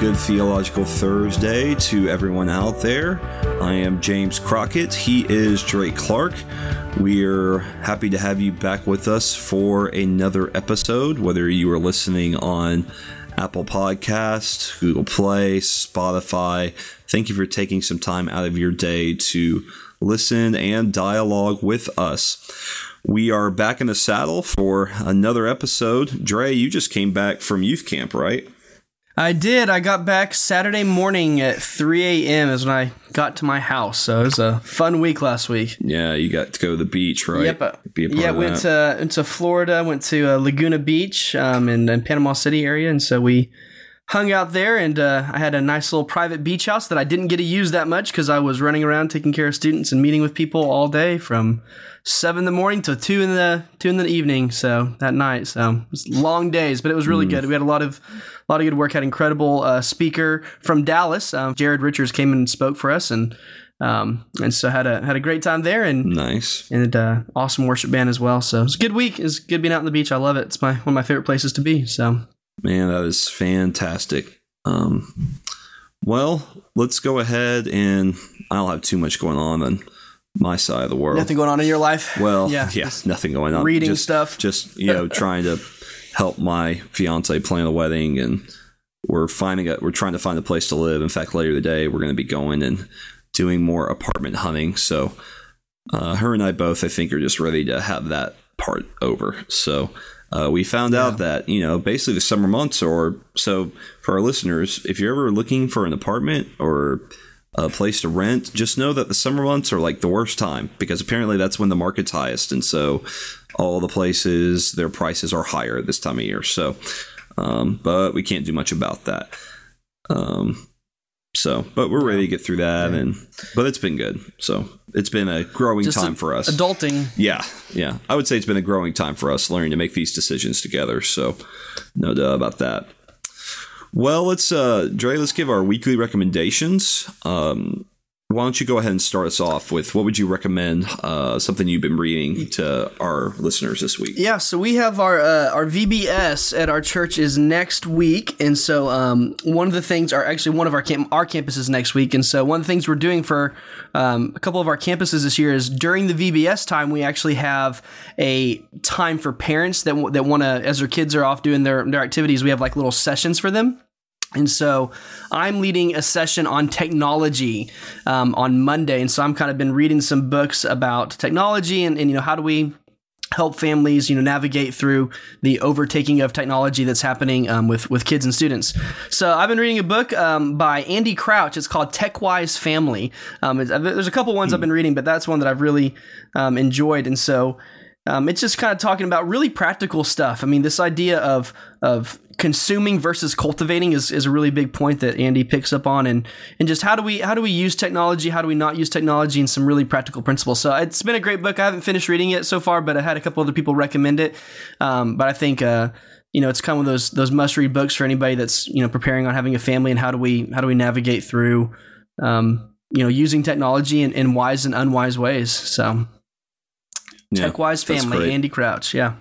good theological Thursday to everyone out there. I am James Crockett. He is Drake Clark. We're happy to have you back with us for another episode, whether you are listening on Apple Podcasts, Google Play, Spotify. Thank you for taking some time out of your day to listen and dialogue with us. We are back in the saddle for another episode. Dre, you just came back from youth camp, right? I did. I got back Saturday morning at 3 a.m. is when I got to my house. So it was a fun week last week. Yeah, you got to go to the beach, right? Yep. Uh, yeah, went to into Florida. Went to uh, Laguna Beach um, in, in Panama City area, and so we hung out there. And uh, I had a nice little private beach house that I didn't get to use that much because I was running around taking care of students and meeting with people all day from seven in the morning to two in the two in the evening. So that night, so it was long days, but it was really mm. good. We had a lot of a lot of good work. Had incredible uh, speaker from Dallas, um, Jared Richards came and spoke for us, and um, and so had a had a great time there, and nice and uh, awesome worship band as well. So it's a good week. It's good being out on the beach. I love it. It's my one of my favorite places to be. So man, that is fantastic. Um, well, let's go ahead and I don't have too much going on on my side of the world. Nothing going on in your life. Well, yeah, yeah nothing going on. Reading just, stuff. Just you know, trying to help my fiance plan a wedding, and we're finding a, we're trying to find a place to live. In fact, later today we're going to be going and doing more apartment hunting. So, uh, her and I both, I think, are just ready to have that part over. So. Uh, we found yeah. out that you know basically the summer months or so for our listeners if you're ever looking for an apartment or a place to rent, just know that the summer months are like the worst time because apparently that's when the market's highest. And so all the places, their prices are higher this time of year. So, um, but we can't do much about that. Um, so, but we're ready to get through that, and but it's been good. So it's been a growing Just time a, for us. Adulting, yeah, yeah. I would say it's been a growing time for us, learning to make these decisions together. So, no doubt about that. Well, let's uh, Dre. Let's give our weekly recommendations. Um, why don't you go ahead and start us off with what would you recommend? Uh, something you've been reading to our listeners this week. Yeah, so we have our uh, our VBS at our church is next week, and so um, one of the things are actually one of our camp our campuses next week, and so one of the things we're doing for um, a couple of our campuses this year is during the VBS time we actually have a time for parents that w- that want to as their kids are off doing their their activities, we have like little sessions for them. And so I'm leading a session on technology um, on Monday. And so I'm kind of been reading some books about technology and, and, you know, how do we help families, you know, navigate through the overtaking of technology that's happening um, with, with kids and students. So I've been reading a book um, by Andy Crouch. It's called TechWise Family. Um, there's a couple ones I've been reading, but that's one that I've really um, enjoyed. And so um, it's just kind of talking about really practical stuff. I mean, this idea of of consuming versus cultivating is, is a really big point that Andy picks up on. And and just how do we how do we use technology? How do we not use technology and some really practical principles? So it's been a great book. I haven't finished reading it so far but I had a couple other people recommend it. Um, but I think uh, you know it's kind of those those must read books for anybody that's you know preparing on having a family and how do we how do we navigate through um, you know using technology in, in wise and unwise ways. So yeah, TechWise Family Andy Crouch. Yeah.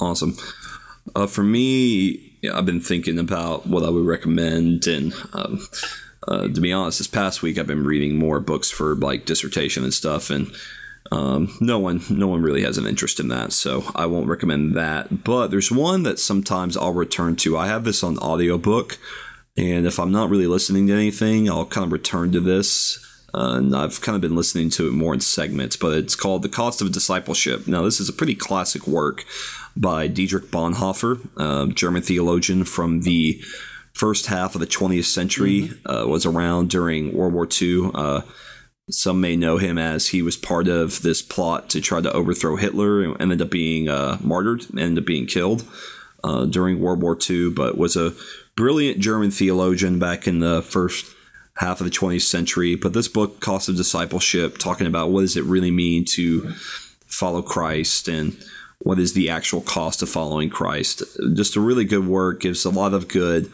Awesome uh, for me, I've been thinking about what I would recommend, and um, uh, to be honest, this past week I've been reading more books for like dissertation and stuff, and um, no one, no one really has an interest in that, so I won't recommend that. But there's one that sometimes I'll return to. I have this on audiobook, and if I'm not really listening to anything, I'll kind of return to this. Uh, and I've kind of been listening to it more in segments, but it's called The Cost of Discipleship. Now, this is a pretty classic work by Dietrich Bonhoeffer, a German theologian from the first half of the 20th century, mm-hmm. uh, was around during World War II. Uh, some may know him as he was part of this plot to try to overthrow Hitler and ended up being uh, martyred, ended up being killed uh, during World War II, but was a brilliant German theologian back in the first half of the 20th century. But this book, Cost of Discipleship, talking about what does it really mean to follow Christ and what is the actual cost of following Christ. Just a really good work, gives a lot of good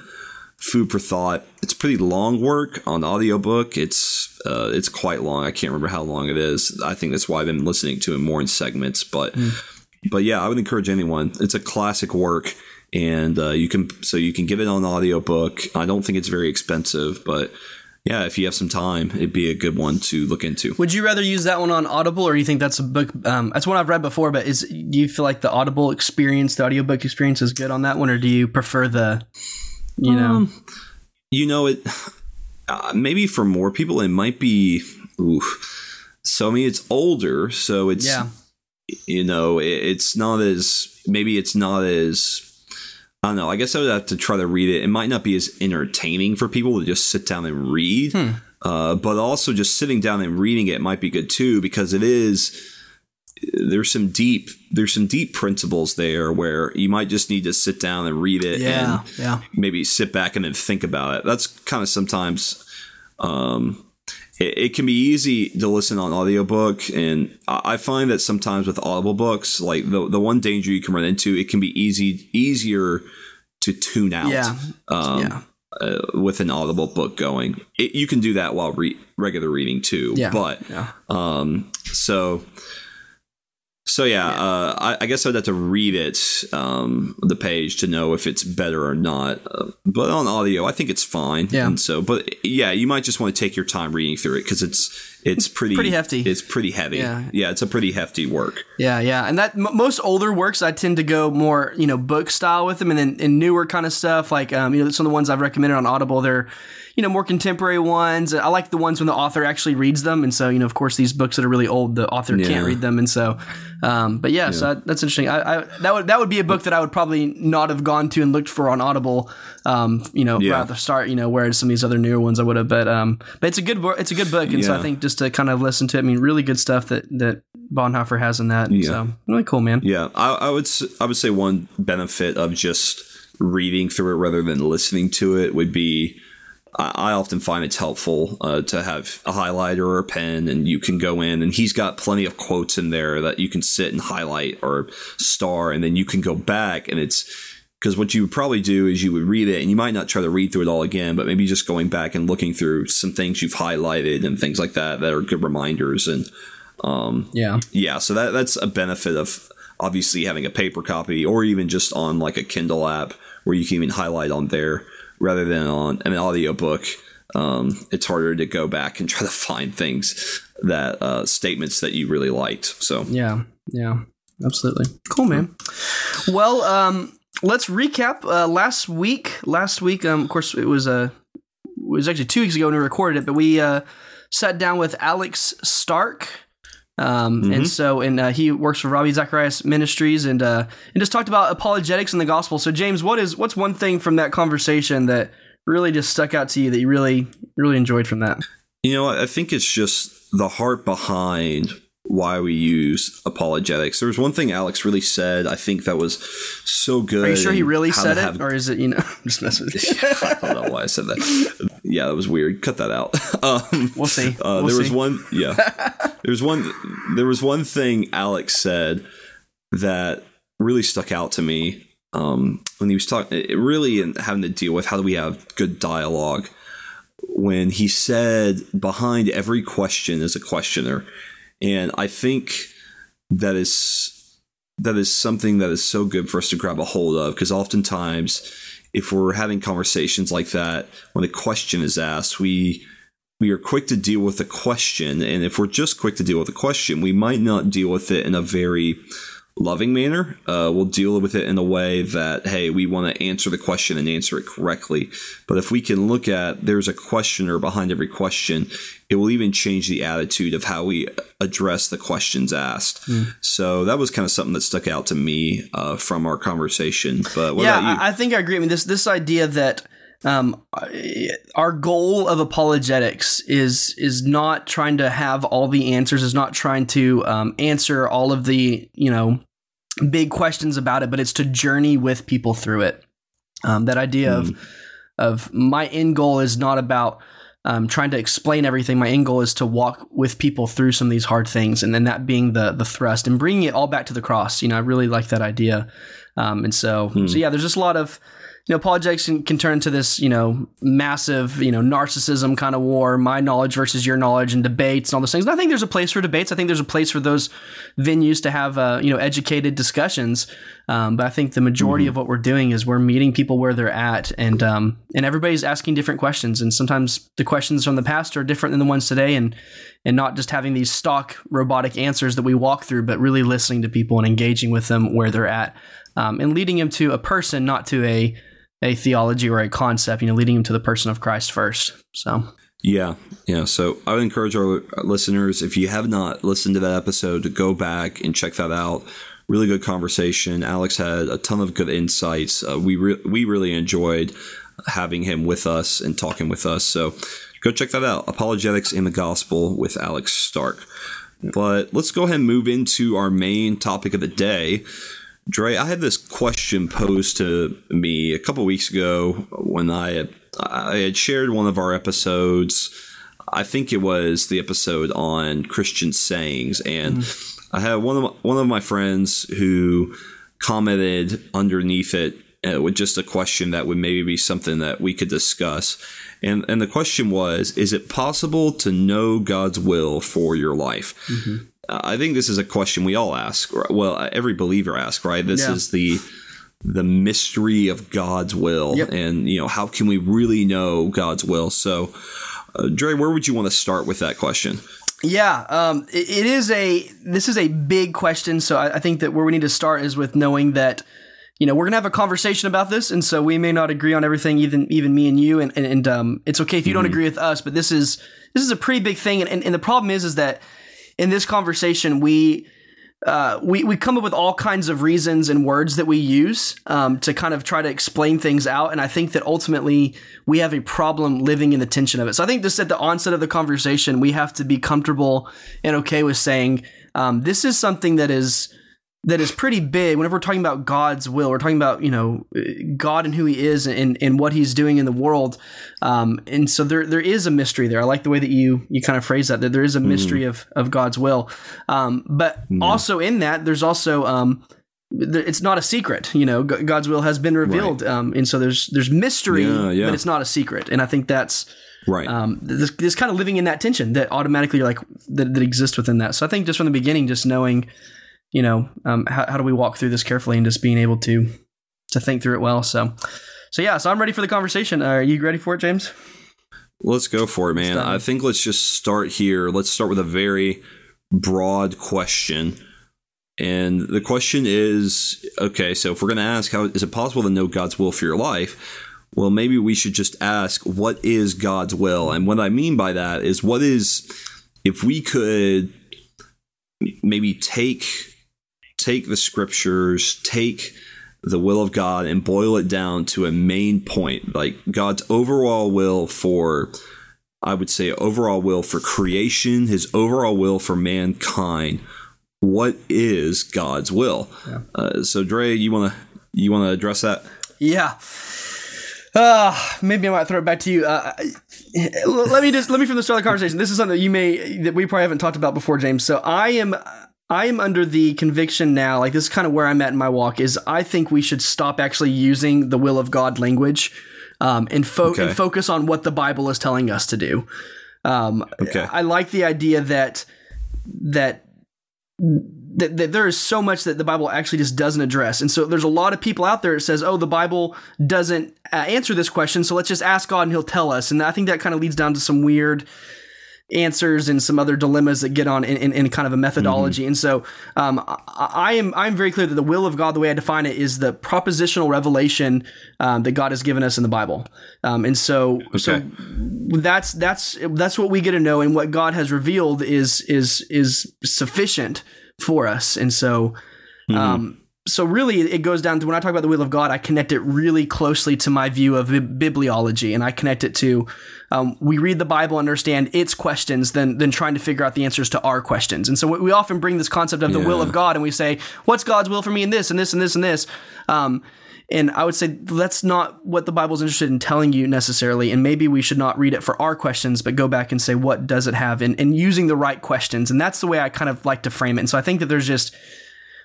food for thought. It's pretty long work on audiobook. It's uh, it's quite long. I can't remember how long it is. I think that's why I've been listening to it more in segments. But mm. but yeah, I would encourage anyone. It's a classic work, and uh, you can so you can get it on audiobook. I don't think it's very expensive, but yeah, if you have some time, it'd be a good one to look into. Would you rather use that one on Audible, or you think that's a book? Um, that's one I've read before, but is do you feel like the Audible experience, the audiobook experience, is good on that one, or do you prefer the, you know, Um, you know it. Uh, maybe for more people, it might be. Oof. So I mean, it's older, so it's yeah, you know, it, it's not as maybe it's not as I don't know. I guess I would have to try to read it. It might not be as entertaining for people to just sit down and read, Hmm. uh, but also just sitting down and reading it might be good too because it is. There's some deep there's some deep principles there where you might just need to sit down and read it yeah, and yeah, maybe sit back and then think about it. That's kind of sometimes um, it, it can be easy to listen on audiobook and I I find that sometimes with audible books, like the the one danger you can run into, it can be easy easier to tune out. yeah, Um, yeah. uh, with an audible book going. It, you can do that while re- regular reading too. Yeah, But yeah. um, so so yeah, Uh, I, I guess I'd have to read it um, the page to know if it's better or not. Uh, but on audio, I think it's fine. Yeah. And so, but yeah, you might just want to take your time reading through it because it's it's pretty pretty hefty. It's pretty heavy. Yeah. Yeah, it's a pretty hefty work. Yeah, yeah, and that m- most older works I tend to go more you know book style with them, and then in newer kind of stuff like um, you know some of the ones I've recommended on Audible they're you know more contemporary ones. I like the ones when the author actually reads them, and so you know of course these books that are really old the author Yeah. can't read them, and so um, but yeah, so I, that's interesting. I, I that would that would be a book that I would probably not have gone to and looked for on Audible. Um, you know, Yeah. right at the start, you know, whereas some of these other newer ones I would have, but um, but it's a good it's a good book, and so I think just to kind of listen to it, I mean, really good stuff that that Bonhoeffer has in that. Yeah. So really cool, man. Yeah, I, I would I would say one benefit of just reading through it rather than listening to it would be I, I often find it's helpful uh, to have a highlighter or a pen, and you can go in and he's got plenty of quotes in there that you can sit and highlight or star, and then you can go back and it's because what you would probably do is you would read it and you might not try to read through it all again, but maybe just going back and looking through some things you've highlighted and things like that that are good reminders and Yeah. yeah, so that that's a benefit of obviously having a paper copy or even just on like a Kindle app where you can even highlight on there rather than on an audiobook. Um, it's harder to go back and try to find things that uh, statements that you really liked. So Yeah. Yeah. Absolutely. Cool, man. Well, um, let's recap. Uh, last week, last week, um, of course, it was uh, it was actually two weeks ago when we recorded it, but we uh, sat down with Alex Stark. Um, and so, and uh, he works for Ravi Zacharias Ministries, and uh, and just talked about apologetics in the gospel. So, James, what is what's one thing from that conversation that really just stuck out to you that you really really enjoyed from that? you know, I think it's just the heart behind why we use apologetics. There was one thing Alex really said. I think that was so good. Are you sure he really said it, have- or is it you know I'm just messing with you? I don't know why I said that. Yeah, that was weird. Cut that out. Um, We'll see. Uh, We'll there was one. Yeah, there was one. There was one thing Alex said that really stuck out to me um, when he was talking. It really having to deal with how do we have good dialogue. When he said, "Behind every question is a questioner," and I think that is that is something that is so good for us to grab a hold of because oftentimes if we're having conversations like that when a question is asked we we are quick to deal with the question. And if we're just quick to deal with the question we might not deal with it in a very loving manner uh, we'll deal with it in a way that hey we want to answer the question and answer it correctly. But if we can look at there's a questioner behind every question it will even change the attitude of how we address the questions asked. So that was kind of something that stuck out to me uh, from our conversation. But what yeah, about you? I, I think I agree. I mean, this this idea that um, our goal of apologetics is is not trying to have all the answers, is not trying to um, answer all of the you know big questions about it, but it's to journey with people through it. Um, that idea of of my end goal is not about um, trying to explain everything. My end goal is to walk with people through some of these hard things, and then that being the the thrust and bringing it all back to the cross. You know, I really like that idea. Um, and so, so yeah, there's just a lot of you know, apologetics can, can turn into this, you know, massive, you know, narcissism kind of war, my knowledge versus your knowledge, and debates and all those things. And I think there's a place for debates. I think there's a place for those venues to have, uh, you know, educated discussions. Um, but I think the majority mm-hmm. of what we're doing is we're meeting people where they're at, and um, and everybody's asking different questions. And sometimes the questions from the past are different than the ones today, and and not just having these stock robotic answers that we walk through, but really listening to people and engaging with them where they're at, um, and leading them to a person, not to a a theology or a concept, you know, leading them to the person of Christ first. So, yeah, yeah. So I would encourage our listeners, if you have not listened to that episode, to go back and check that out. Really good conversation. Alex had a ton of good insights. Uh, we re- we really enjoyed having him with us and talking with us. So go check that out. Apologetics in the Gospel with Alex Stark. But let's go ahead and move into our main topic of the day, Dre, I had this question posed to me a couple weeks ago when I had, I had shared one of our episodes. I think it was the episode on Christian sayings, and mm. I had one of one of my friends who commented underneath it uh, with just a question that would maybe be something that we could discuss. And and the question was, is it possible to know God's will for your life? Mm-hmm. I think this is a question we all ask. Well, every believer asks, right? This yeah. is the the mystery of God's will, yep. and you know how can we really know God's will? So, uh, Dre, where would you want to start with that question? Yeah, um, it, it is a this is a big question. So I, I think that where we need to start is with knowing that you know, we're gonna have a conversation about this, and so we may not agree on everything, even even me and you, and and, and um, it's okay if you mm-hmm. don't agree with us, but this is this is a pretty big thing, and, and, and the problem is is that in this conversation, we uh, we we come up with all kinds of reasons and words that we use um, to kind of try to explain things out, and I think that ultimately we have a problem living in the tension of it. So I think just at the onset of the conversation, we have to be comfortable and okay with saying um, this is something that is that is pretty big whenever we're talking about God's will. We're talking about, you know, God and who he is and, and what he's doing in the world. Um, and so there there is a mystery there. I like the way that you you kind of phrase that, that there is a mystery mm. of, of God's will. Um, but mm. also in that, there's also um, it's not a secret. You know, God's will has been revealed. Right. Um, and so there's there's mystery, yeah, yeah. but it's not a secret. And I think that's right um, this, this, kind of living in that tension that automatically like that, that exists within that so i think just from the beginning just knowing you know, um, how, how do we walk through this carefully and just being able to to think through it well. So, so yeah, so I'm ready for the conversation. Are you ready for it, James? Let's go for it, man. I think let's just start here. Let's start with a very broad question. And the question is okay, so if we're going to ask, how is it possible to know God's will for your life? Well, maybe we should just ask, what is God's will? And what I mean by that is, what is, if we could maybe take take the scriptures, take the will of God and boil it down to a main point, like God's overall will for, I would say, overall will for creation, his overall will for mankind. What is God's will? Yeah. Uh, so, Dre, you want to you want to address that? Yeah. Uh, maybe I might throw it back to you. Uh, let me just let me from the start of the conversation. This is something that you may that we probably haven't talked about before, James. So I am I am under the conviction now, like this is kind of where I'm at in my walk, is I think we should stop actually using the will of God language um, and, fo- okay. and focus on what the Bible is telling us to do. Um, okay. I like the idea that that, that that there is so much that the Bible actually just doesn't address, and so there's a lot of people out there that says, "Oh, the Bible doesn't uh, answer this question, so let's just ask God and He'll tell us." And I think that kind of leads down to some weird answers and some other dilemmas that get on in, in, in kind of a methodology. Mm-hmm. And so um, I, I, am I'm very clear that the will of God, the way I define it, is the propositional revelation um, that God has given us in the Bible. Um, and so okay. so that's that's that's what we get to know, and what God has revealed is is is sufficient for us. And so. Mm-hmm um, so really it goes down to when I talk about the will of God, I connect it really closely to my view of bibliology, and I connect it to um, we read the Bible, understand its questions, than than trying to figure out the answers to our questions. And so we often bring this concept of the yeah. will of God, and we say, "What's God's will for me in this and this and this and this?" Um, and I would say that's not what the Bible's interested in telling you necessarily. And maybe we should not read it for our questions, but go back and say, what does it have? And, and using the right questions. And that's the way I kind of like to frame it. And so I think that there's just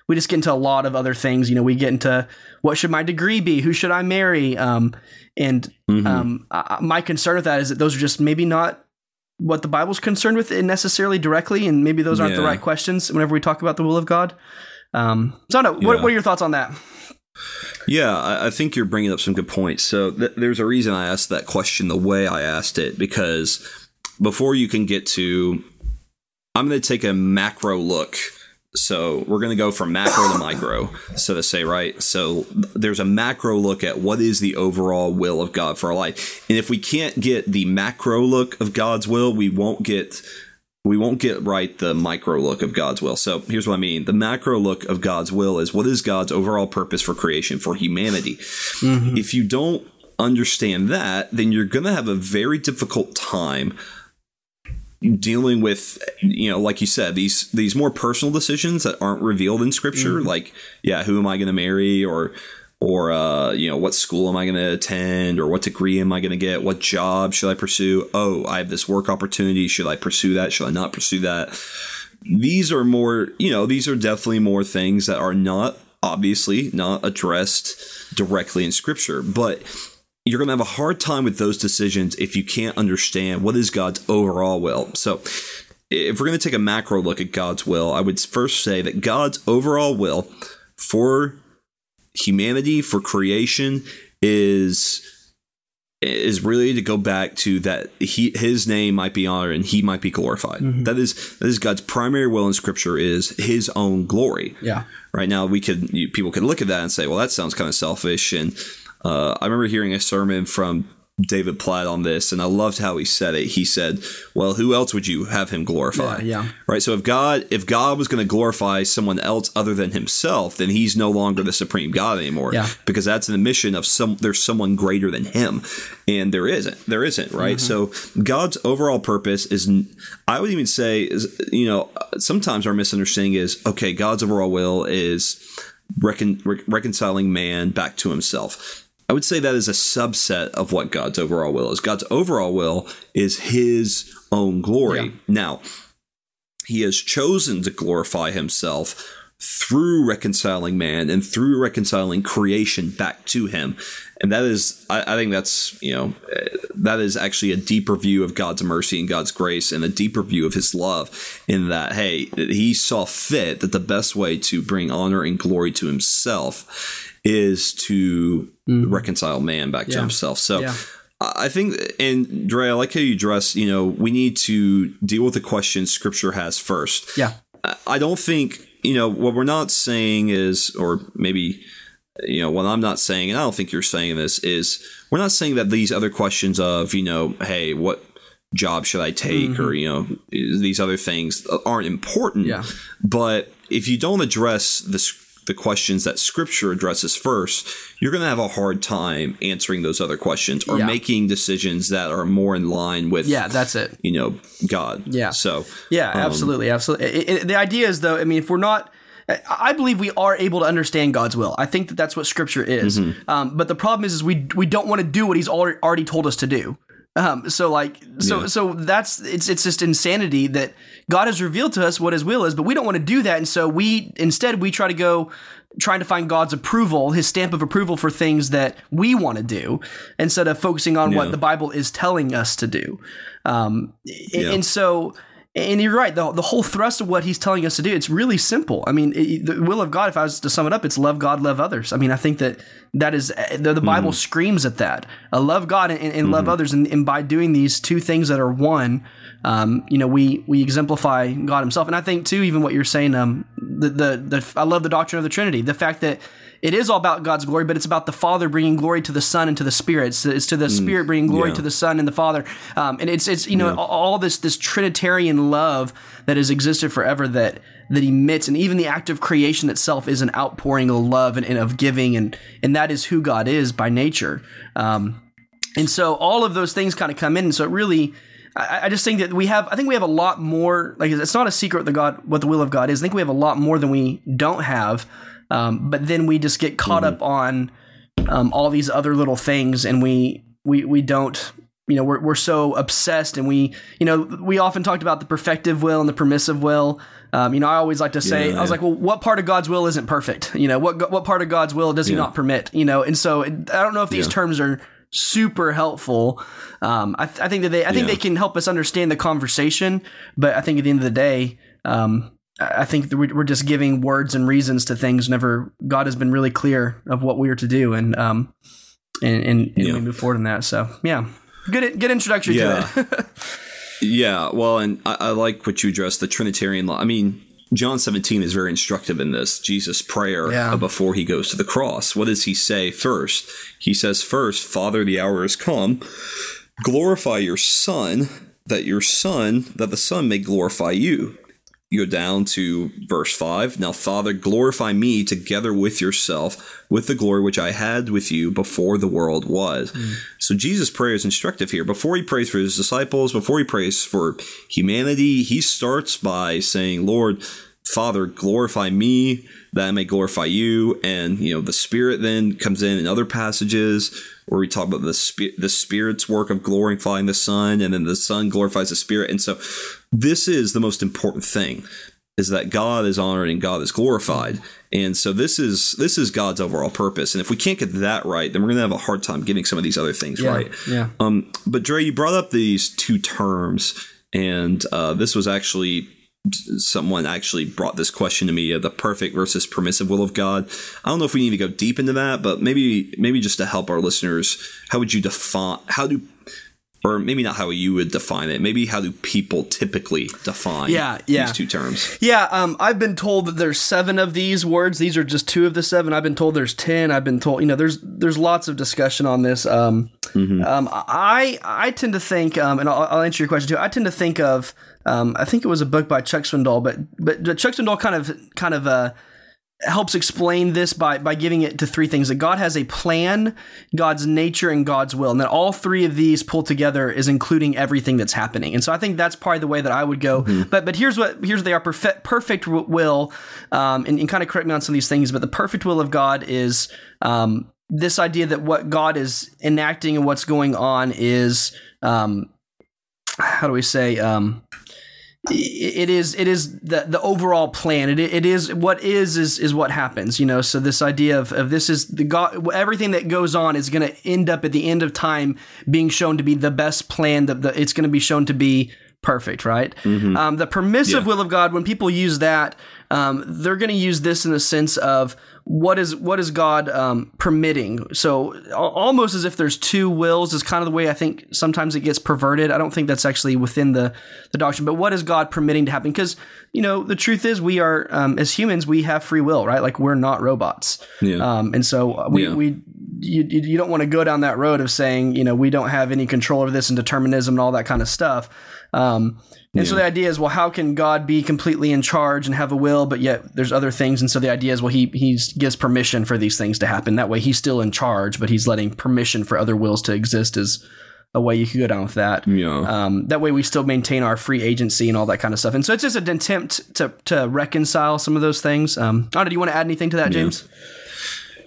we just get into a lot of other things. You know, we get into what should my degree be? Who should I marry? Um, and Mhm. um, I, my concern with that is that those are just maybe not what the Bible's concerned with necessarily directly, and maybe those aren't the right questions whenever we talk about the will of God. Um, so I don't. What, Yeah. what are your thoughts on that? Yeah, I, I think you're bringing up some good points. So th- there's a reason I asked that question the way I asked it because before you can get to, I'm going to take a macro look. So we're going to go from macro to micro, so to say, right? So there's a macro look at what is the overall will of God for our life, and if we can't get the macro look of God's will, we won't get we won't get right the micro look of God's will. So here's what I mean. The macro look of God's will is what is God's overall purpose for creation, for humanity. Mm-hmm. If you don't understand that, then you're going to have a very difficult time dealing with you know like you said these these more personal decisions that aren't revealed in scripture like yeah who am i going to marry or or uh, you know what school am i going to attend or what degree am i going to get? What job should i pursue? Oh i have this work opportunity. Should i pursue that? Should i not pursue that? These are more you know these are definitely more things that are not obviously not addressed directly in scripture. But you're going to have a hard time with those decisions if you can't understand what is God's overall will. So, if we're going to take a macro look at God's will, I would first say that God's overall will for humanity, for creation, is is really to go back to that he his name might be honored and he might be glorified. Mm-hmm. That is that is God's primary will in Scripture is His own glory Yeah. right now we could people could look at that and say well that sounds kind of selfish and uh, i remember hearing a sermon from david platt on this and i loved how he said it. He said well who else would you have him glorify? Yeah, yeah. right? So if god if god was going to glorify someone else other than himself then he's no longer the supreme god anymore. Yeah. because that's an admission of some there's someone greater than him. And there isn't. There isn't right? So god's overall purpose is I would even say is you know sometimes our misunderstanding is okay god's overall will is recon- re- reconciling man back to himself I would say that is a subset of what God's overall will is. God's overall will is his own glory. Yeah. Now, he has chosen to glorify himself through reconciling man and through reconciling creation back to him. And that is, I, I think that's, you know, that is actually a deeper view of God's mercy and God's grace and a deeper view of his love in that, hey, he saw fit that the best way to bring honor and glory to himself is to mm-hmm. reconcile man back to himself. So, Yeah. I think, and Dre, I like how you address, you know, we need to deal with the questions scripture has first. Yeah. I- don't think, you know, what we're not saying is, or maybe, you know, what I'm not saying, and I don't think you're saying this, is we're not saying that these other questions of, you know, hey, what job should I take, mm-hmm. or, you know, these other things aren't important. Yeah. But if you don't address the, the questions that scripture addresses first, you're going to have a hard time answering those other questions or Yeah. making decisions that are more in line with, Yeah, that's it. you know, God. Yeah. So, Yeah, Um, absolutely, absolutely. It- it- the idea is, though, I mean, if we're not, I- I believe we are able to understand God's will. I think that that's what Scripture is. Mm-hmm. Um, but the problem is, is we we don't want to do what He's already already told us to do. Um, so like, so Yeah. so that's it's it's just insanity that God has revealed to us what His will is, but we don't want to do that, and so we instead we try to go trying to find God's approval, His stamp of approval for things that we want to do, instead of focusing on Yeah. what the Bible is telling us to do. Um, Yeah. and so and you're right the, the whole thrust of what he's telling us to do it's really simple. I mean it, the will of god if i was to sum it up it's love god love others. I mean i think that that is the, the bible screams at that. Uh, love god and, and love others and, and by doing these two things that are one um, you know we we exemplify god himself. And i think too even what you're saying um the, the the i love the doctrine of the trinity. The fact that it is all about God's glory, but it's about the Father bringing glory to the Son and to the Spirit. It's, it's to the Spirit bringing glory yeah. to the Son and the Father. Um, and it's it's you know all, all this this Trinitarian love that has existed forever that that emits, and even the act of creation itself is an outpouring of love and, and of giving, and and that is who God is by nature. Um, and so all of those things kind of come in. And so it really, I, I just think that we have, I think we have a lot more, like it's not a secret that God, what the will of God is. I think we have a lot more than we don't have. Um, but then we just get caught up on um, all these other little things and we, we, we don't, you know we're, we're so obsessed and we you know we often talked about the perfective will and the permissive will um, you know i always like to say Yeah, i was yeah. like well what part of god's will isn't perfect you know what what part of god's will does he Yeah. not permit you know and so it, i don't know if these terms are super helpful um, I, th- I think that they i think Yeah. they can help us understand the conversation but i think at the end of the day um, I think we- we're just giving words and reasons to things. Never, God has been really clear of what we are to do, and um, and and, and Yeah. we move forward in that. So yeah, good good introduction Yeah. to it. Yeah, well, and I, I like what you addressed the Trinitarian law. I mean, John 17 is very instructive in this. Jesus' prayer Yeah. before he goes to the cross. What does he say first? He says, First, Father, the hour has come. Glorify your Son, that your Son, that the Son may glorify you. You go down to verse 5. Now, Father, glorify me together with yourself, with the glory which I had with you before the world was. Hmm. So, Jesus' prayer is instructive here. Before he prays for his disciples, before he prays for humanity, he starts by saying, Lord, Father, glorify me that I may glorify you. And, you know, the Spirit then comes in in other passages where we talk about the, spi- the Spirit's work of glorifying the Son, and then the Son glorifies the Spirit. And so this is the most important thing is that God is honored and God is glorified. And so this is this is God's overall purpose. And if we can't get that right, then we're going to have a hard time getting some of these other things Yeah, right. yeah. Um, but Dre, you brought up these two terms, and uh, this was actually someone actually brought this question to me: uh, the perfect versus permissive will of God. I don't know if we need to go deep into that, but maybe maybe just to help our listeners, how would you define? How do or maybe not how you would define it. Maybe how do people typically define Yeah, yeah. these two terms? Yeah, um, I've been told that there's seven of these words. These are just two of the seven. I've been told there's ten. I've been told, you know, there's there's lots of discussion on this. Um, um, I I tend to think, um, and I'll, I'll answer your question too. I tend to think of, um, I think it was a book by Chuck Swindoll, but but Chuck Swindoll kind of kind of uh, helps explain this by by giving it to three things that God has a plan, God's nature, and God's will, and that all three of these pulled together is including everything that's happening. And so I think that's probably the way that I would go. But but here's what here's they are perfect perfect will, um, and, and kind of correct me on some of these things. But the perfect will of God is um, this idea that what God is enacting and what's going on is um, how do we say um, it is it is the the overall plan. It, it is what is is is what happens you know? So this idea of, of this is the god everything that goes on is going to end up at the end of time being shown to be the best plan that the, it's going to be shown to be perfect right? Um, the permissive Yeah. will of god when people use that um, they're going to use this in the sense of what is what is God um, permitting? So almost as if there's two wills is kind of the way I think sometimes it gets perverted. I don't think that's actually within the the doctrine. But what is God permitting to happen? Because you know the truth is we are um, as humans we have free will, right? Like we're not robots. Yeah. Um, and so we, Yeah. we you, you you don't want to go down that road of saying you know we don't have any control over this and determinism and all that kind of stuff. Um, and so the idea is, well, how can God be completely in charge and have a will, but yet there's other things? And so the idea is, well, he he gives permission for these things to happen. That way, he's still in charge, but he's letting permission for other wills to exist. Is a way you could go down with that. Yeah. Um, that way, we still maintain our free agency and all that kind of stuff. And so it's just an attempt to to reconcile some of those things. Um, Anna, do you want to add anything to that, James?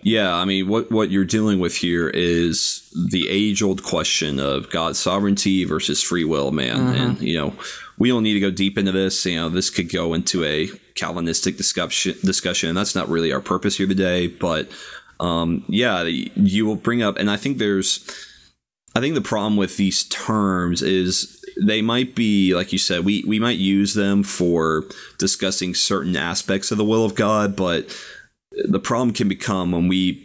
Yeah, I mean, what what you're dealing with here is the age old question of God's sovereignty versus free will, man. And you know, we don't need to go deep into this. You know, this could go into a Calvinistic discussion. Discussion, and that's not really our purpose here today. But um, yeah, you will bring up, and I think there's, I think the problem with these terms is they might be, like you said, we we might use them for discussing certain aspects of the will of God, but the problem can become when we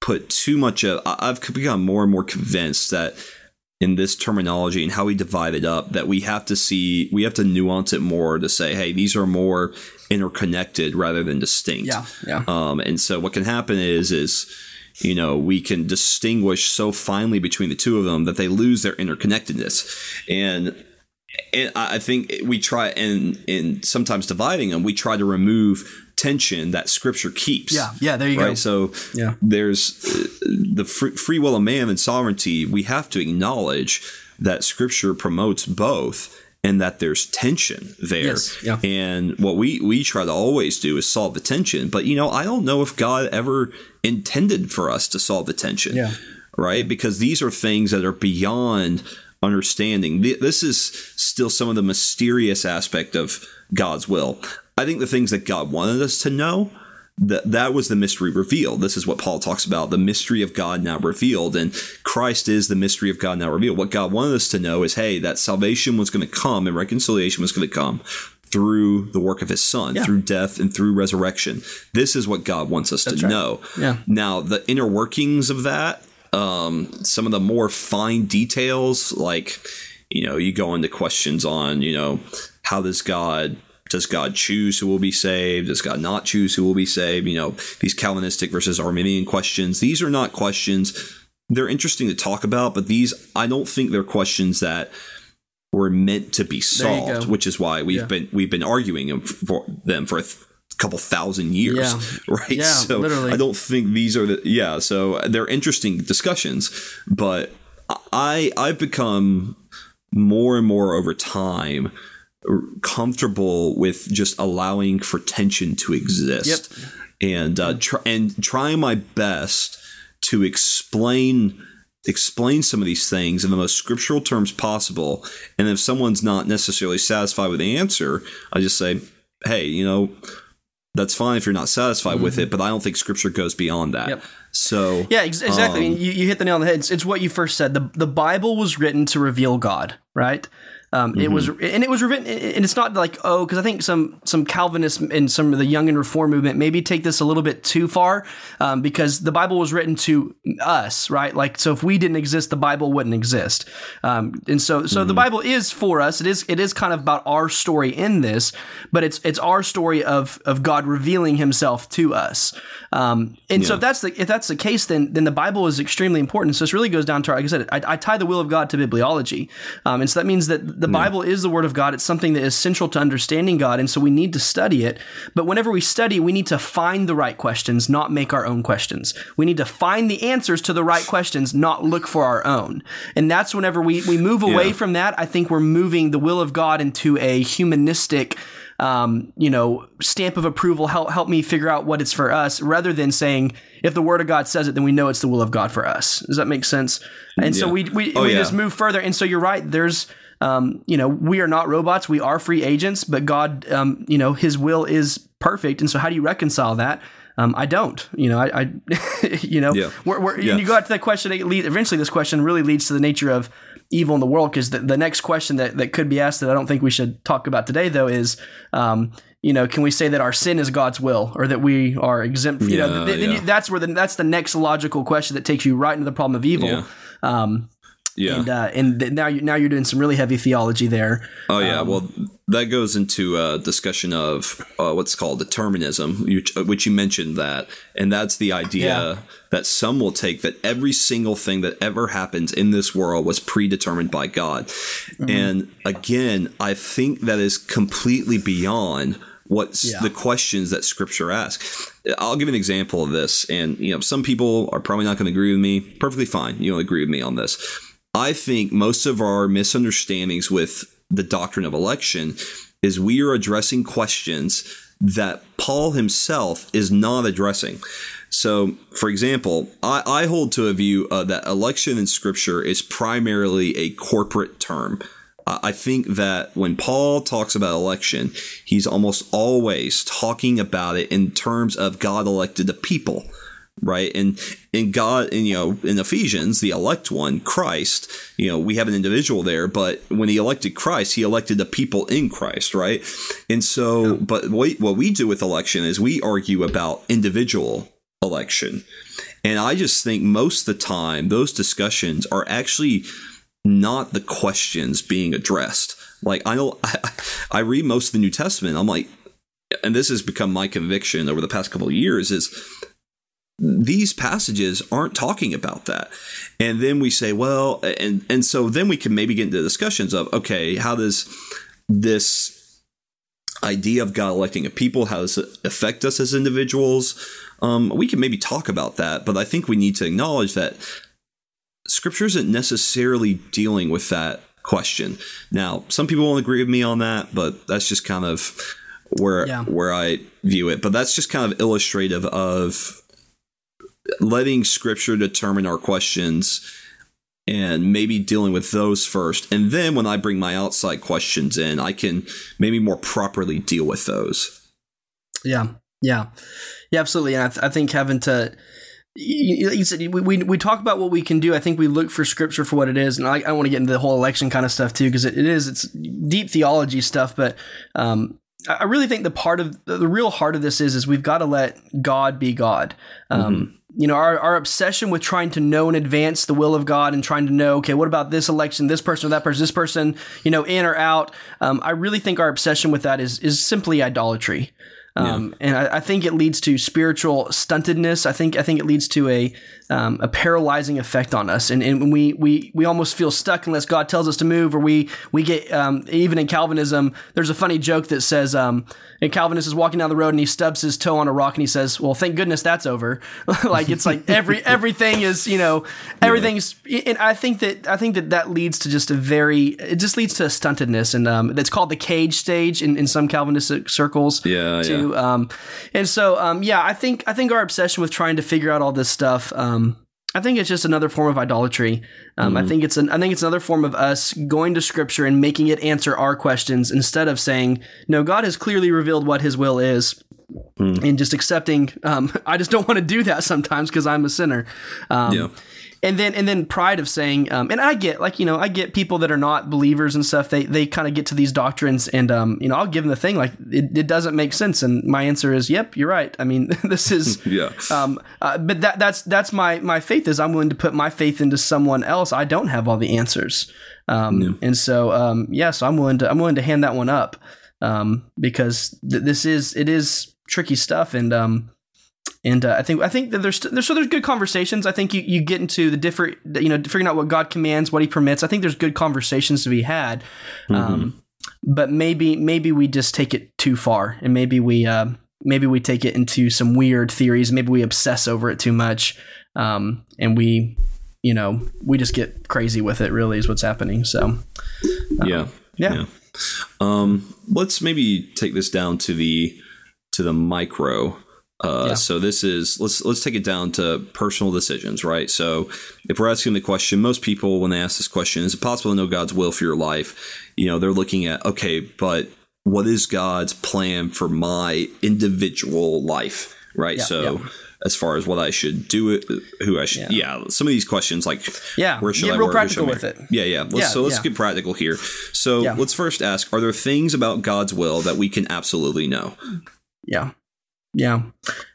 put too much of I've become more and more convinced that in this terminology and how we divide it up that we have to see we have to nuance it more to say hey these are more interconnected rather than distinct Yeah, yeah. um, and so what can happen is is you know we can distinguish so finely between the two of them that they lose their interconnectedness and and I I think we try and and sometimes dividing them, we try to remove tension that Scripture keeps. Yeah, yeah, there you go. right. go. So Yeah. there's uh, the free, free will of man and sovereignty. We have to acknowledge that Scripture promotes both. And that there's tension there, Yes, yeah. and what we we try to always do is solve the tension. But you know, I don't know if God ever intended for us to solve the tension Yeah. right? Because these are things that are beyond understanding. This is still some of the mysterious aspect of God's will. I think the things that God wanted us to know that that was the mystery revealed. This is what Paul talks about, the mystery of God now revealed. And Christ is the mystery of God now revealed. What God wanted us to know is, hey, that salvation was going to come and reconciliation was going to come through the work of his son, yeah. through death and through resurrection. This is what God wants us That's to right. know. Yeah. Now, the inner workings of that, um, some of the more fine details, like, you know, you go into questions on, you know, how does God does God choose who will be saved? Does God not choose who will be saved? You know, these Calvinistic versus Arminian questions. These are not questions. They're interesting to talk about, but these, I don't think they're questions that were meant to be solved, which is why we've yeah. been we've been arguing for them for a th- couple thousand years, yeah. right? Yeah, so literally. I don't think these are the yeah. So they're interesting discussions, but I I've become more and more over time comfortable with just allowing for tension to exist. Yep. and uh, try, and trying my best to explain explain some of these things in the most scriptural terms possible. And if someone's not necessarily satisfied with the answer i just say hey you know that's fine if you're not satisfied mm-hmm. with it but i don't think scripture goes beyond that. Yep. so yeah ex- exactly. um, you, you hit the nail on the head. It's, it's what you first said. The, the bible was written to reveal god right um, mm-hmm. It was, mm-hmm. and it was written, and it's not like oh, because I think some some Calvinists and some of the Young and Reform movement maybe take this a little bit too far, um, because the Bible was written to us, right? Like, so if we didn't exist, the Bible wouldn't exist, um, and so so mm-hmm. the Bible is for us. It is it is kind of about our story in this, but it's it's our story of of God revealing Himself to us, um, and yeah. so if that's the if that's the case, then then the Bible is extremely important. So this really goes down to like I said, I, I tie the will of God to bibliology, um, and so that means that the Bible is the Word of God. It's something that is central to understanding God, and so we need to study it. But whenever we study, we need to find the right questions, not make our own questions. We need to find the answers to the right questions, not look for our own. And that's whenever we, we move away yeah. from that, I think we're moving the will of God into a humanistic um, you know, stamp of approval, help help me figure out what it's for us, rather than saying if the Word of God says it, then we know it's the will of God for us. Does that make sense? And yeah. so we we, oh, we yeah. just move further. And so you're right. There's um, you know, we are not robots. We are free agents, but God, um, you know, His will is perfect. And so, how do you reconcile that? Um, I don't. You know, I, I you know, yeah. we're, we're, yeah. you go out to that question. Eventually, this question really leads to the nature of evil in the world. Because the, the next question that, that could be asked that I don't think we should talk about today, though, is, um, you know, can we say that our sin is God's will, or that we are exempt? You yeah, know, th- that's where the, that's the next logical question that takes you right into the problem of evil. Um, yeah, and uh, and now you now you're doing some really heavy theology there. Oh yeah, um, well that goes into a discussion of uh, what's called determinism, which, uh, which, you mentioned that, and that's the idea yeah. that some will take that every single thing that ever happens in this world was predetermined by God, mm-hmm. and again, I think that is completely beyond what's yeah. the questions that scripture asks i'll give an example of this and you know some people are probably not going to agree with me perfectly fine you don't agree with me on this I think most of our misunderstandings with the doctrine of election is we are addressing questions that Paul himself is not addressing. So, for example, I, I hold to a view uh, that election in Scripture is primarily a corporate term. I think that when Paul talks about election, he's almost always talking about it in terms of God elected the people right? And in god and you know in ephesians the elect one christ you know we have an individual there but when he elected christ he elected the people in christ right? And so but what, what we do with election is we argue about individual election. And i just think most of the time those discussions are actually not the questions being addressed. Like i know I, I read most of the new testament i'm like and this has become my conviction over the past couple of years is these passages aren't talking about that. And then we say, well, and and so then we can maybe get into discussions of okay, how does this idea of God electing a people, how does it affect us as individuals? Um, we can maybe talk about that, but I think we need to acknowledge that Scripture isn't necessarily dealing with that question. Now, some people won't agree with me on that, but that's just kind of where yeah. where I view it. But that's just kind of illustrative of letting scripture determine our questions and maybe dealing with those first. And then when I bring my outside questions in, I can maybe more properly deal with those. Yeah. Yeah. Yeah, absolutely. And I, th- I think having to, you, you said we, we, we talk about what we can do. I think we look for scripture for what it is, and I, I want to get into the whole election kind of stuff too because it, it is it's deep theology stuff. But um, I really think the part of the real heart of this is is we've got to let God be God. Um, mm-hmm. You know, our, our obsession with trying to know in advance the will of God and trying to know, okay, what about this election, this person or that person, this person, you know, in or out. Um, I really think our obsession with that is is simply idolatry. Um, yeah. And I, I, think it leads to spiritual stuntedness. I think I think it leads to a um, a paralyzing effect on us, and and we we we almost feel stuck unless God tells us to move, or we we get um, even in Calvinism. There's a funny joke that says, um, and Calvinist is walking down the road and he stubs his toe on a rock and he says, "Well, thank goodness that's over." like it's like every everything is you know everything's, yeah. and I think that I think that that leads to just a very it just leads to stuntedness, and um, that's called the cage stage in, in some Calvinistic circles. Yeah, yeah. Um, and so um, yeah, I think I think our obsession with trying to figure out all this stuff. Um, I think it's just another form of idolatry. Um, mm. I think it's an, I think it's another form of us going to Scripture and making it answer our questions instead of saying, "No, God has clearly revealed what His will is," mm. and just accepting. Um, I just don't want to do that sometimes because I'm a sinner. Um, yeah and then and then pride of saying um, and i get like you know i get people that are not believers and stuff. They they kind of get to these doctrines and um, you know i'll give them the thing like it, it doesn't make sense. And my answer is yep you're right. I mean this is yeah. um, uh, but that that's that's my my faith is i'm willing to put my faith into someone else. I don't have all the answers. Um, yeah. and so um, yeah so i'm willing to i'm willing to hand that one up um, because th- this is it is tricky stuff. And um and uh, I think I think that there's, there's so there's good conversations. I think you, you get into the different you know figuring out what God commands, what He permits. I think there's good conversations to be had. Mm-hmm. Um, but maybe maybe we just take it too far, and maybe we uh, maybe we take it into some weird theories. Maybe we obsess over it too much, um, and we you know we just get crazy with it. Really, is what's happening. So um, yeah, yeah. yeah. Um, let's maybe take this down to the to the micro uh, yeah. So this is let's let's take it down to personal decisions, right? So if we're asking the question, most people when they ask this question, is it possible to know God's will for your life? You know, they're looking at okay, but what is God's plan for my individual life, right? Yeah, so. Yeah. As far as what I should do, it, who I should, yeah. Some of these questions, like, yeah, where should I real work? practical with it. Yeah, yeah. Let's, so let's get practical here. So let's first ask: Are there things about God's will that we can absolutely know? Yeah. Yeah.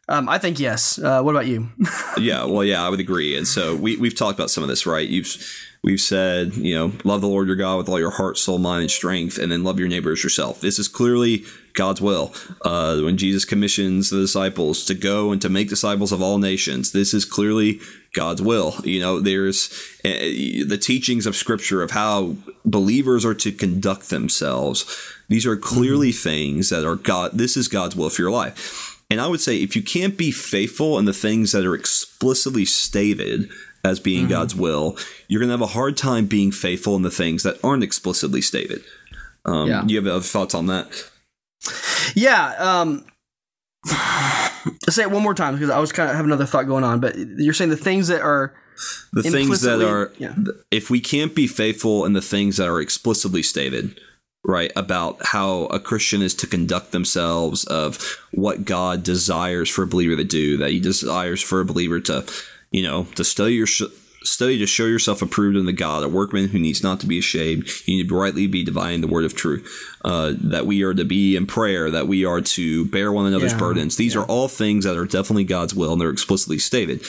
Um, I think yes. Uh, what about you? yeah, well, yeah, I would agree. And so we we've talked about some of this, right? You've we've said, you know, love the Lord your God with all your heart, soul, mind, and strength, and then love your neighbor as yourself. This is clearly God's will. Uh, when Jesus commissions the disciples to go and to make disciples of all nations, this is clearly God's will. You know, there's uh, the teachings of Scripture of how believers are to conduct themselves. These are clearly mm-hmm. things that are God. This is God's will for your life. And I would say if you can't be faithful in the things that are explicitly stated as being mm-hmm. God's will, you're going to have a hard time being faithful in the things that aren't explicitly stated. Um, yeah. You have other thoughts on that? Yeah. Um, say it one more time because I was kind of have another thought going on. But you're saying the things that are the things that are yeah. if we can't be faithful in the things that are explicitly stated right about how a christian is to conduct themselves of what god desires for a believer to do that he desires for a believer to you know to study your sh- study to show yourself approved unto god a workman who needs not to be ashamed you need to rightly be dividing the word of truth uh, that we are to be in prayer that we are to bear one another's yeah, burdens these yeah. are all things that are definitely god's will and they're explicitly stated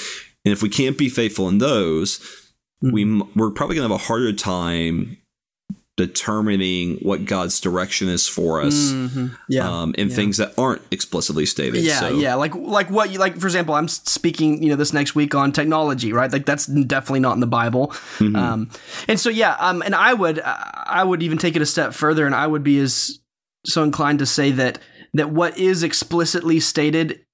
and if we can't be faithful in those mm-hmm. we we're probably going to have a harder time determining what God's direction is for us, mm-hmm. yeah, um, in yeah. things that aren't explicitly stated. Yeah, so. yeah, like like what you like. For example, I'm speaking, you know, this next week on technology, right? Like that's definitely not in the Bible. Mm-hmm. Um, and so yeah, um, and I would I would even take it a step further, and I would be as so inclined to say that that what is explicitly stated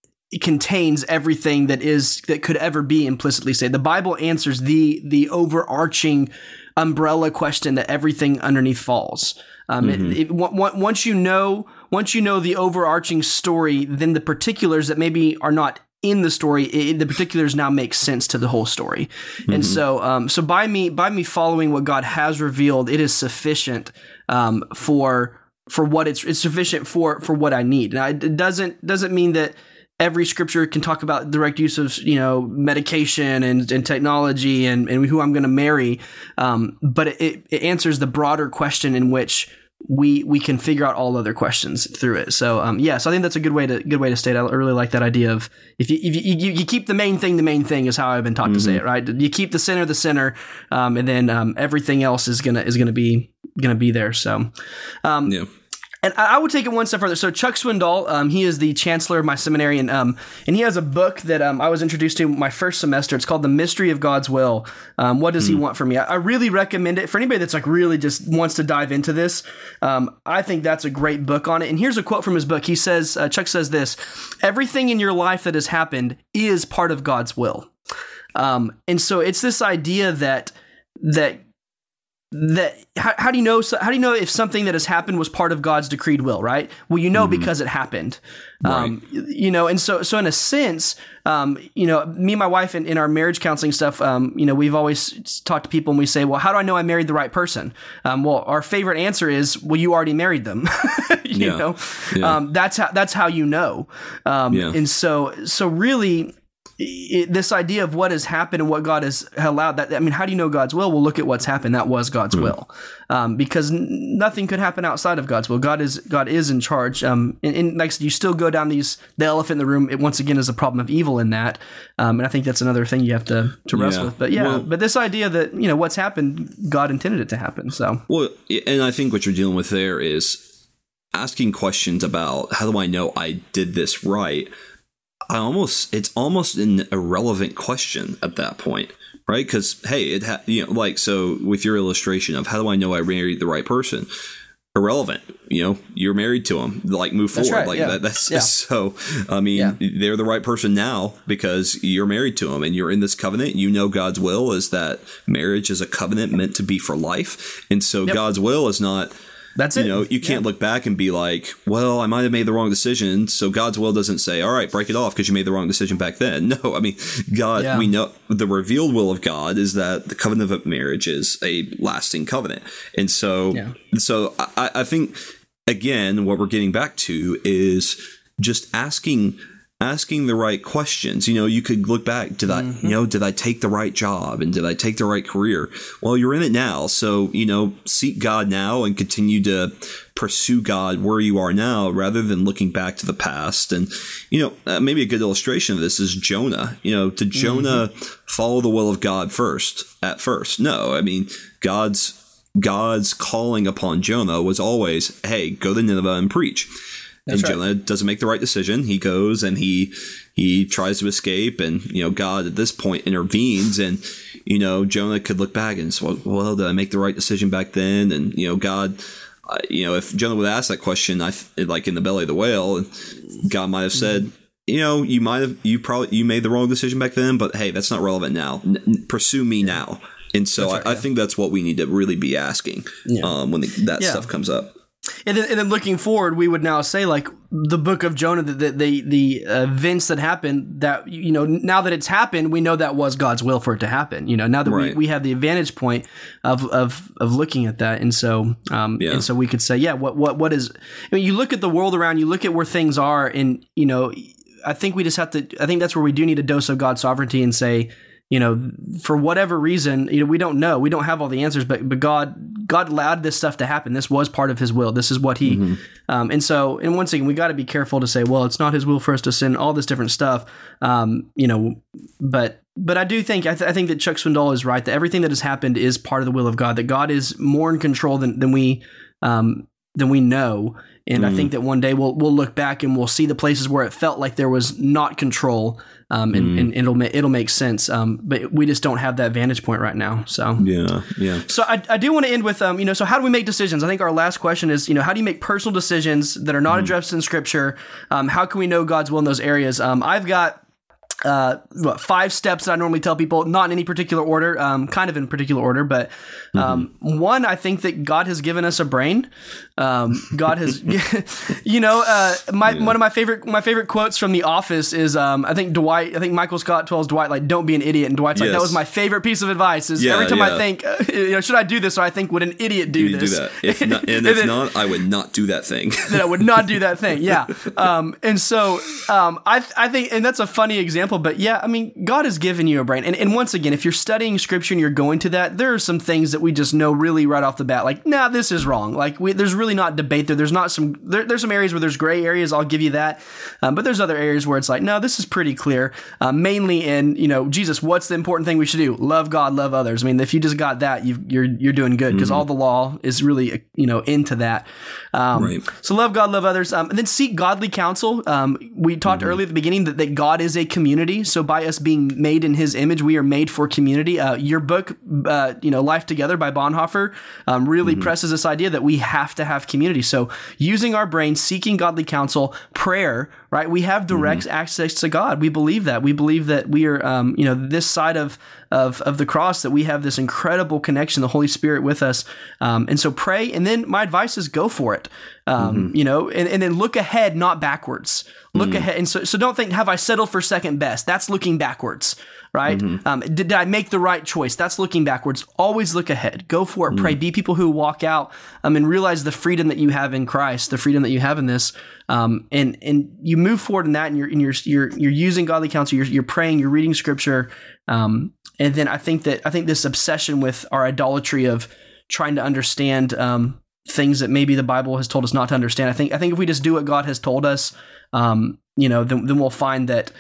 contains everything that is that could ever be implicitly stated. The Bible answers the the overarching umbrella question that everything underneath falls. Um, mm-hmm. it, it, once you know, once you know the overarching story, then the particulars that maybe are not in the story, it, the particulars now make sense to the whole story. Mm-hmm. And so, um, so by me by me following what God has revealed, it is sufficient um, for for what it's it's sufficient for for what I need. Now, it doesn't doesn't mean that every scripture can talk about direct use of you know medication and, and technology and, and who I'm going to marry, um, but it, it answers the broader question in which we we can figure out all other questions through it. So um, yeah, so I think that's a good way to good way to state. I really like that idea of if you if you, you, you keep the main thing the main thing is how I've been taught mm-hmm. to say mm-hmm. it. Right, you keep the center the center, um, and then um, everything else is gonna is gonna be gonna be there. So um, yeah. And I would take it one step further. So Chuck Swindoll, um, he is the chancellor of my seminary, and um, and he has a book that um, I was introduced to my first semester. It's called The Mystery of God's Will. Um, what does. He hmm. want from me? I, I, really recommend it for anybody that's like really just wants to dive into this. Um, I think that's a great book on it. And here's a quote from his book. He says, uh, Chuck says this: "Everything in your life that has happened is part of God's will." Um, and so it's this idea that that that how, how, do you know how do you know if something that has happened was part of God's decreed will right well you know mm-hmm. because it happened um, right. you know and so so in a sense um, you know me and my wife in, in our marriage counseling stuff um, you know we've always talked to people and we say well how do I know I married the right person um, well our favorite answer is well you already married them you yeah. know yeah. Um, that's how that's how you know um, yeah. and so so really it, this idea of what has happened and what God has allowed that I mean how do you know God's will? Well look at what's happened. That was God's mm-hmm. will. Um, because n- nothing could happen outside of God's will. God is God is in charge. Um, and, and like you still go down these the elephant in the room it once again is a problem of evil in that. Um, and I think that's another thing you have to to wrestle yeah. with. But yeah well, but this idea that you know what's happened God intended it to happen so. Well and I think what you're dealing with there is asking questions about how do I know I did this right I almost it's almost an irrelevant question at that point, right? Because hey, it ha- you know like so with your illustration of how do I know I married the right person? Irrelevant, you know. You're married to them. Like move forward. Right, like yeah. that, that's yeah. so. I mean, yeah. they're the right person now because you're married to them and you're in this covenant. You know God's will is that marriage is a covenant meant to be for life, and so yep. God's will is not that's it. You know, you can't yeah. look back and be like, well, I might have made the wrong decision. So God's will doesn't say, all right, break it off because you made the wrong decision back then. No, I mean, God, yeah. we know the revealed will of God is that the covenant of marriage is a lasting covenant. And so, yeah. so I, I think, again, what we're getting back to is just asking asking the right questions. You know, you could look back, did mm-hmm. I, you know, did I take the right job and did I take the right career? Well, you're in it now. So, you know, seek God now and continue to pursue God where you are now rather than looking back to the past. And, you know, uh, maybe a good illustration of this is Jonah. You know, did Jonah mm-hmm. follow the will of God first at first? No. I mean, God's God's calling upon Jonah was always, hey, go to Nineveh and preach. That's and right. Jonah doesn't make the right decision. He goes and he he tries to escape, and you know God at this point intervenes, and you know Jonah could look back and say, "Well, did I make the right decision back then?" And you know God, uh, you know if Jonah would ask that question, I like in the belly of the whale, God might have said. You know, you might have you probably you made the wrong decision back then, but hey, that's not relevant now. N- pursue me now, and so right, I, yeah. I, think that's what we need to really be asking yeah. um, when the, that yeah. stuff comes up. And then, and then looking forward, we would now say like the book of Jonah, the the the, the events that happened. That you know, now that it's happened, we know that was God's will for it to happen. You know, now that right. we, we have the advantage point of of of looking at that, and so um yeah. and so we could say, yeah, what what what is? I mean, you look at the world around, you look at where things are, and you know, I think we just have to. I think that's where we do need a dose of God's sovereignty and say you know, for whatever reason, you know, we don't know. We don't have all the answers, but but God God allowed this stuff to happen. This was part of His will. This is what He, mm-hmm. um, and so and once again, we got to be careful to say, well, it's not His will for us to sin. All this different stuff, um, you know, but but I do think I, th- I, think that Chuck Swindoll is right that everything that has happened is part of the will of God. That God is more in control than than we um, than we know. And mm. I think that one day we'll we'll look back and we'll see the places where it felt like there was not control, um, and, mm. and, it'll it'll make sense. Um, but we just don't have that vantage point right now. So yeah, yeah. So I, I do want to end with um, you know, so how do we make decisions? I think our last question is, you know, how do you make personal decisions that are not mm. addressed in Scripture? Um, how can we know God's will in those areas? Um, I've got uh, what, five steps that I normally tell people, not in any particular order, um, kind of in particular order, but um, mm-hmm. one, I think that God has given us a brain. Um, God has, you know, uh, my yeah. one of my favorite my favorite quotes from The Office is um, I think Dwight, I think Michael Scott tells Dwight like, "Don't be an idiot," and Dwight's yes. like, "That was my favorite piece of advice." Is yeah, every time yeah. I think, uh, you know, should I do this? Or I think, would an idiot do this? Do that. If not, and, if then, not, I would not do that thing. then I would not do that thing. Yeah. Um, and so um, I I think, and that's a funny example, but yeah, I mean, God has given you a brain, and and once again, if you're studying Scripture and you're going to that, there are some things that we just know really right off the bat, like, nah, this is wrong. Like, we, there's really not debate there. There's not some, there, there's some areas where there's gray areas. I'll give you that. Um, but there's other areas where it's like, no, this is pretty clear. Uh, mainly in, you know, Jesus, what's the important thing we should do? Love God, love others. I mean, if you just got that, you are you're, you're doing good because mm-hmm. all the law is really, you know, into that. Um, right. So love God, love others, um, and then seek godly counsel. Um, we talked mm-hmm. earlier at the beginning that, that God is a community. So by us being made in His image, we are made for community. Uh, your book, uh, you know, Life Together by Bonhoeffer, um, really mm-hmm. presses this idea that we have to have community. So using our brain, seeking godly counsel, prayer, right? We have direct mm-hmm. access to God. We believe that. We believe that we are, um, you know, this side of of of the cross that we have this incredible connection, the Holy Spirit with us. Um, and so pray, and then my advice is go for it. Um, mm-hmm. You know, and, and then look ahead, not backwards. Look mm-hmm. ahead, and so so don't think have I settled for second best. That's looking backwards right? Mm-hmm. Um, did, did, I make the right choice? That's looking backwards. Always look ahead. Go for it. Mm-hmm. Pray. Be people who walk out um, and realize the freedom that you have in Christ, the freedom that you have in this, um, and and you move forward in that, and you're and you're you're, you're using godly counsel. You're, you're praying. You're reading scripture. Um, and then I think that I think this obsession with our idolatry of trying to understand um, things that maybe the Bible has told us not to understand. I think I think if we just do what God has told us, um, you know, then, then we'll find that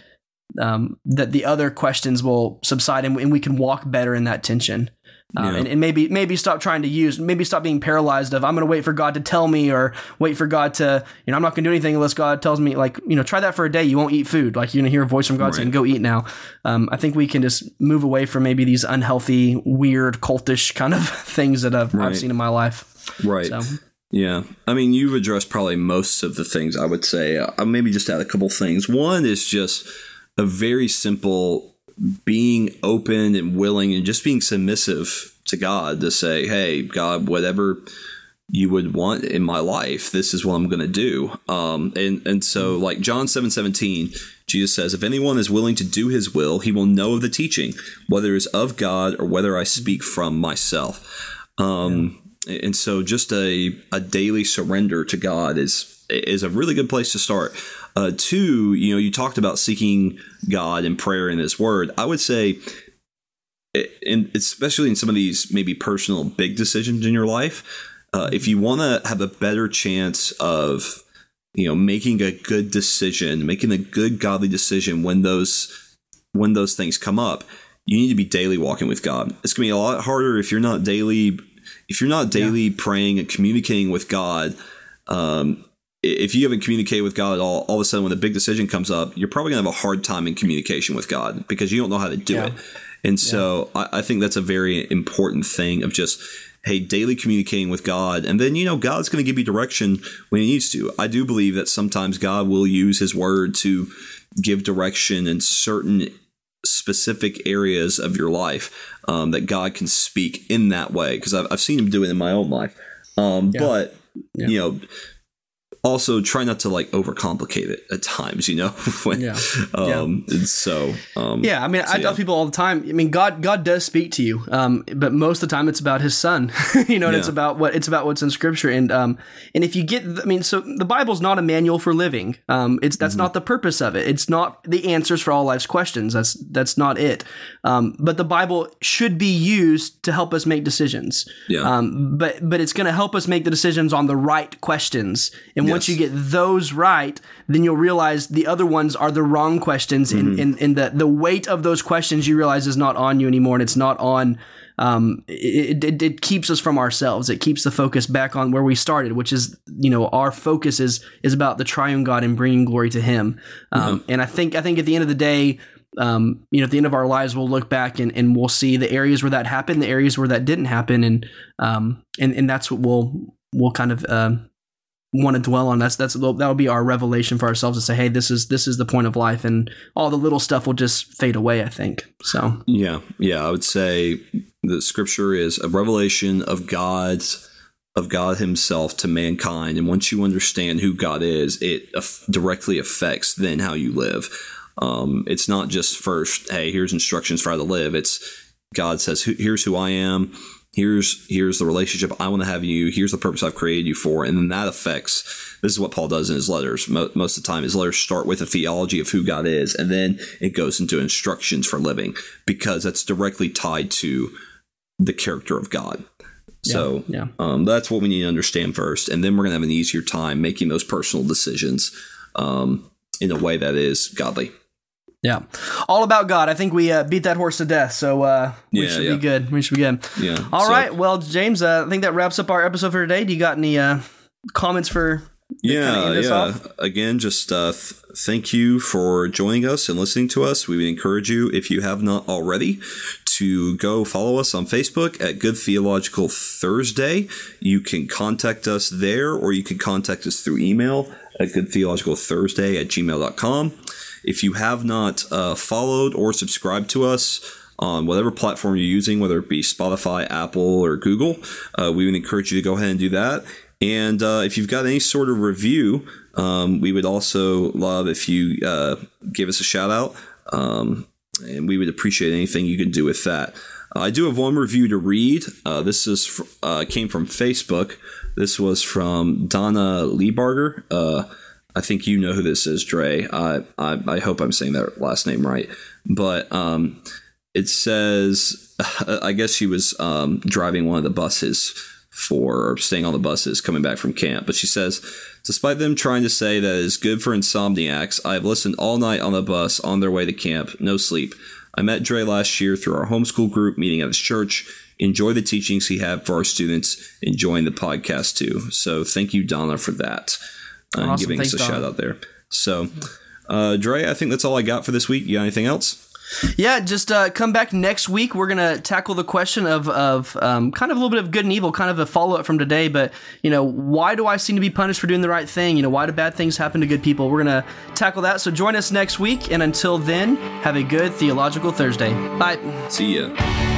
um, that the other questions will subside and, and, we can walk better in that tension. Um, yeah. and, and, maybe maybe stop trying to use maybe stop being paralyzed of I'm going to wait for God to tell me or wait for God to you know I'm not going to do anything unless God tells me like you know try that for a day you won't eat food like you're going to hear a voice from God right. saying go eat now. Um, I think we can just move away from maybe these unhealthy, weird, cultish kind of things that I've, right. I've seen in my life. Right. So. Yeah, I mean you've addressed probably most of the things I would say. Uh, maybe just add a couple things. One is just a very simple being open and willing and just being submissive to God to say, "Hey, God, whatever you would want in my life, this is what I'm going to do." Um, and and so, like John seven seventeen, Jesus says, "If anyone is willing to do His will, he will know of the teaching, whether it's of God or whether I speak from myself." Um, yeah. And so, just a a daily surrender to God is is a really good place to start. Uh, two, you know, you talked about seeking God and prayer in His Word. I would say, and especially in some of these maybe personal big decisions in your life, uh, if you want to have a better chance of you know making a good decision, making a good godly decision when those when those things come up, you need to be daily walking with God. It's gonna be a lot harder if you're not daily if you're not daily yeah. praying and communicating with God. Um, if you haven't communicated with God at all, all of a sudden when a big decision comes up, you're probably gonna have a hard time in communication with God because you don't know how to do yeah. it. And so yeah. I, I, think that's a very important thing of just hey, daily communicating with God, and then you know God's going to give you direction when He needs to. I do believe that sometimes God will use His Word to give direction in certain specific areas of your life um, that God can speak in that way because I've, I've seen Him do it in my own life. Um, yeah. But you know also try not to like overcomplicate it at times you know when, yeah. Um, yeah. so um, yeah i mean so, i tell yeah. people all the time i mean god god does speak to you um, but most of the time it's about his son you know and yeah. it's about what it's about what's in scripture and um and if you get i mean so the bible's not a manual for living um it's that's mm-hmm. not the purpose of it it's not the answers for all life's questions that's that's not it um but the bible should be used to help us make decisions yeah um but but it's going to help us make the decisions on the right questions and once you get those right, then you'll realize the other ones are the wrong questions. Mm-hmm. And, and, the, the weight of those questions you realize is not on you anymore. And it's not on, um, it, it, it, keeps us from ourselves. It keeps the focus back on where we started, which is, you know, our focus is, is about the triune God and bringing glory to him. Um, mm-hmm. and I think, I think at the end of the day, um, you know, at the end of our lives, we'll look back and, and we'll see the areas where that happened, the areas where that didn't happen. And, um, and, and that's what we'll, we'll kind of, um, want to dwell on. That's that's that'll be our revelation for ourselves to say, hey, this is this is the point of life, and all the little stuff will just fade away. I think so. Yeah, yeah, I would say the scripture is a revelation of God's of God Himself to mankind, and once you understand who God is, it directly affects then how you live. Um, it's not just first, hey, here's instructions for how to live. It's God says, here's who I am here's here's the relationship I want to have you. Here's the purpose I've created you for, and then that affects. This is what Paul does in his letters. Most of the time, his letters start with a theology of who God is, and then it goes into instructions for living because that's directly tied to the character of God. So yeah, yeah. Um, that's what we need to understand first, and then we're gonna have an easier time making those personal decisions um, in a way that is godly. Yeah, all about God. I think we uh, beat that horse to death, so uh, we yeah, should yeah. be good. We should be good. Yeah. All so, right. Well, James, uh, I think that wraps up our episode for today. Do you got any uh, comments for? Yeah, yeah. Off? Again, just uh, th- thank you for joining us and listening to us. We would encourage you, if you have not already, to go follow us on Facebook at Good Theological Thursday. You can contact us there, or you can contact us through email at Good Theological Thursday at gmail.com. If you have not uh, followed or subscribed to us, on whatever platform you're using, whether it be Spotify, Apple, or Google. Uh, we would encourage you to go ahead and do that. And uh, if you've got any sort of review, um, we would also love if you uh, give us a shout out. Um, and we would appreciate anything you can do with that. I do have one review to read. Uh, this is uh, came from Facebook. This was from Donna Liebarger. I think you know who this is, Dre. I, I, I hope I'm saying that last name right. But um, it says, I guess she was um, driving one of the buses for staying on the buses coming back from camp. But she says, despite them trying to say that it is good for insomniacs, I have listened all night on the bus on their way to camp, no sleep. I met Dre last year through our homeschool group meeting at his church. Enjoy the teachings he had for our students, enjoying the podcast too. So thank you, Donna, for that and awesome. giving Thanks, us a Don. shout out there. So, uh, Dre, I think that's all I got for this week. You got anything else? Yeah, just uh, come back next week. We're gonna tackle the question of of um, kind of a little bit of good and evil, kind of a follow up from today. But you know, why do I seem to be punished for doing the right thing? You know, why do bad things happen to good people? We're gonna tackle that. So join us next week, and until then, have a good theological Thursday. Bye. See ya.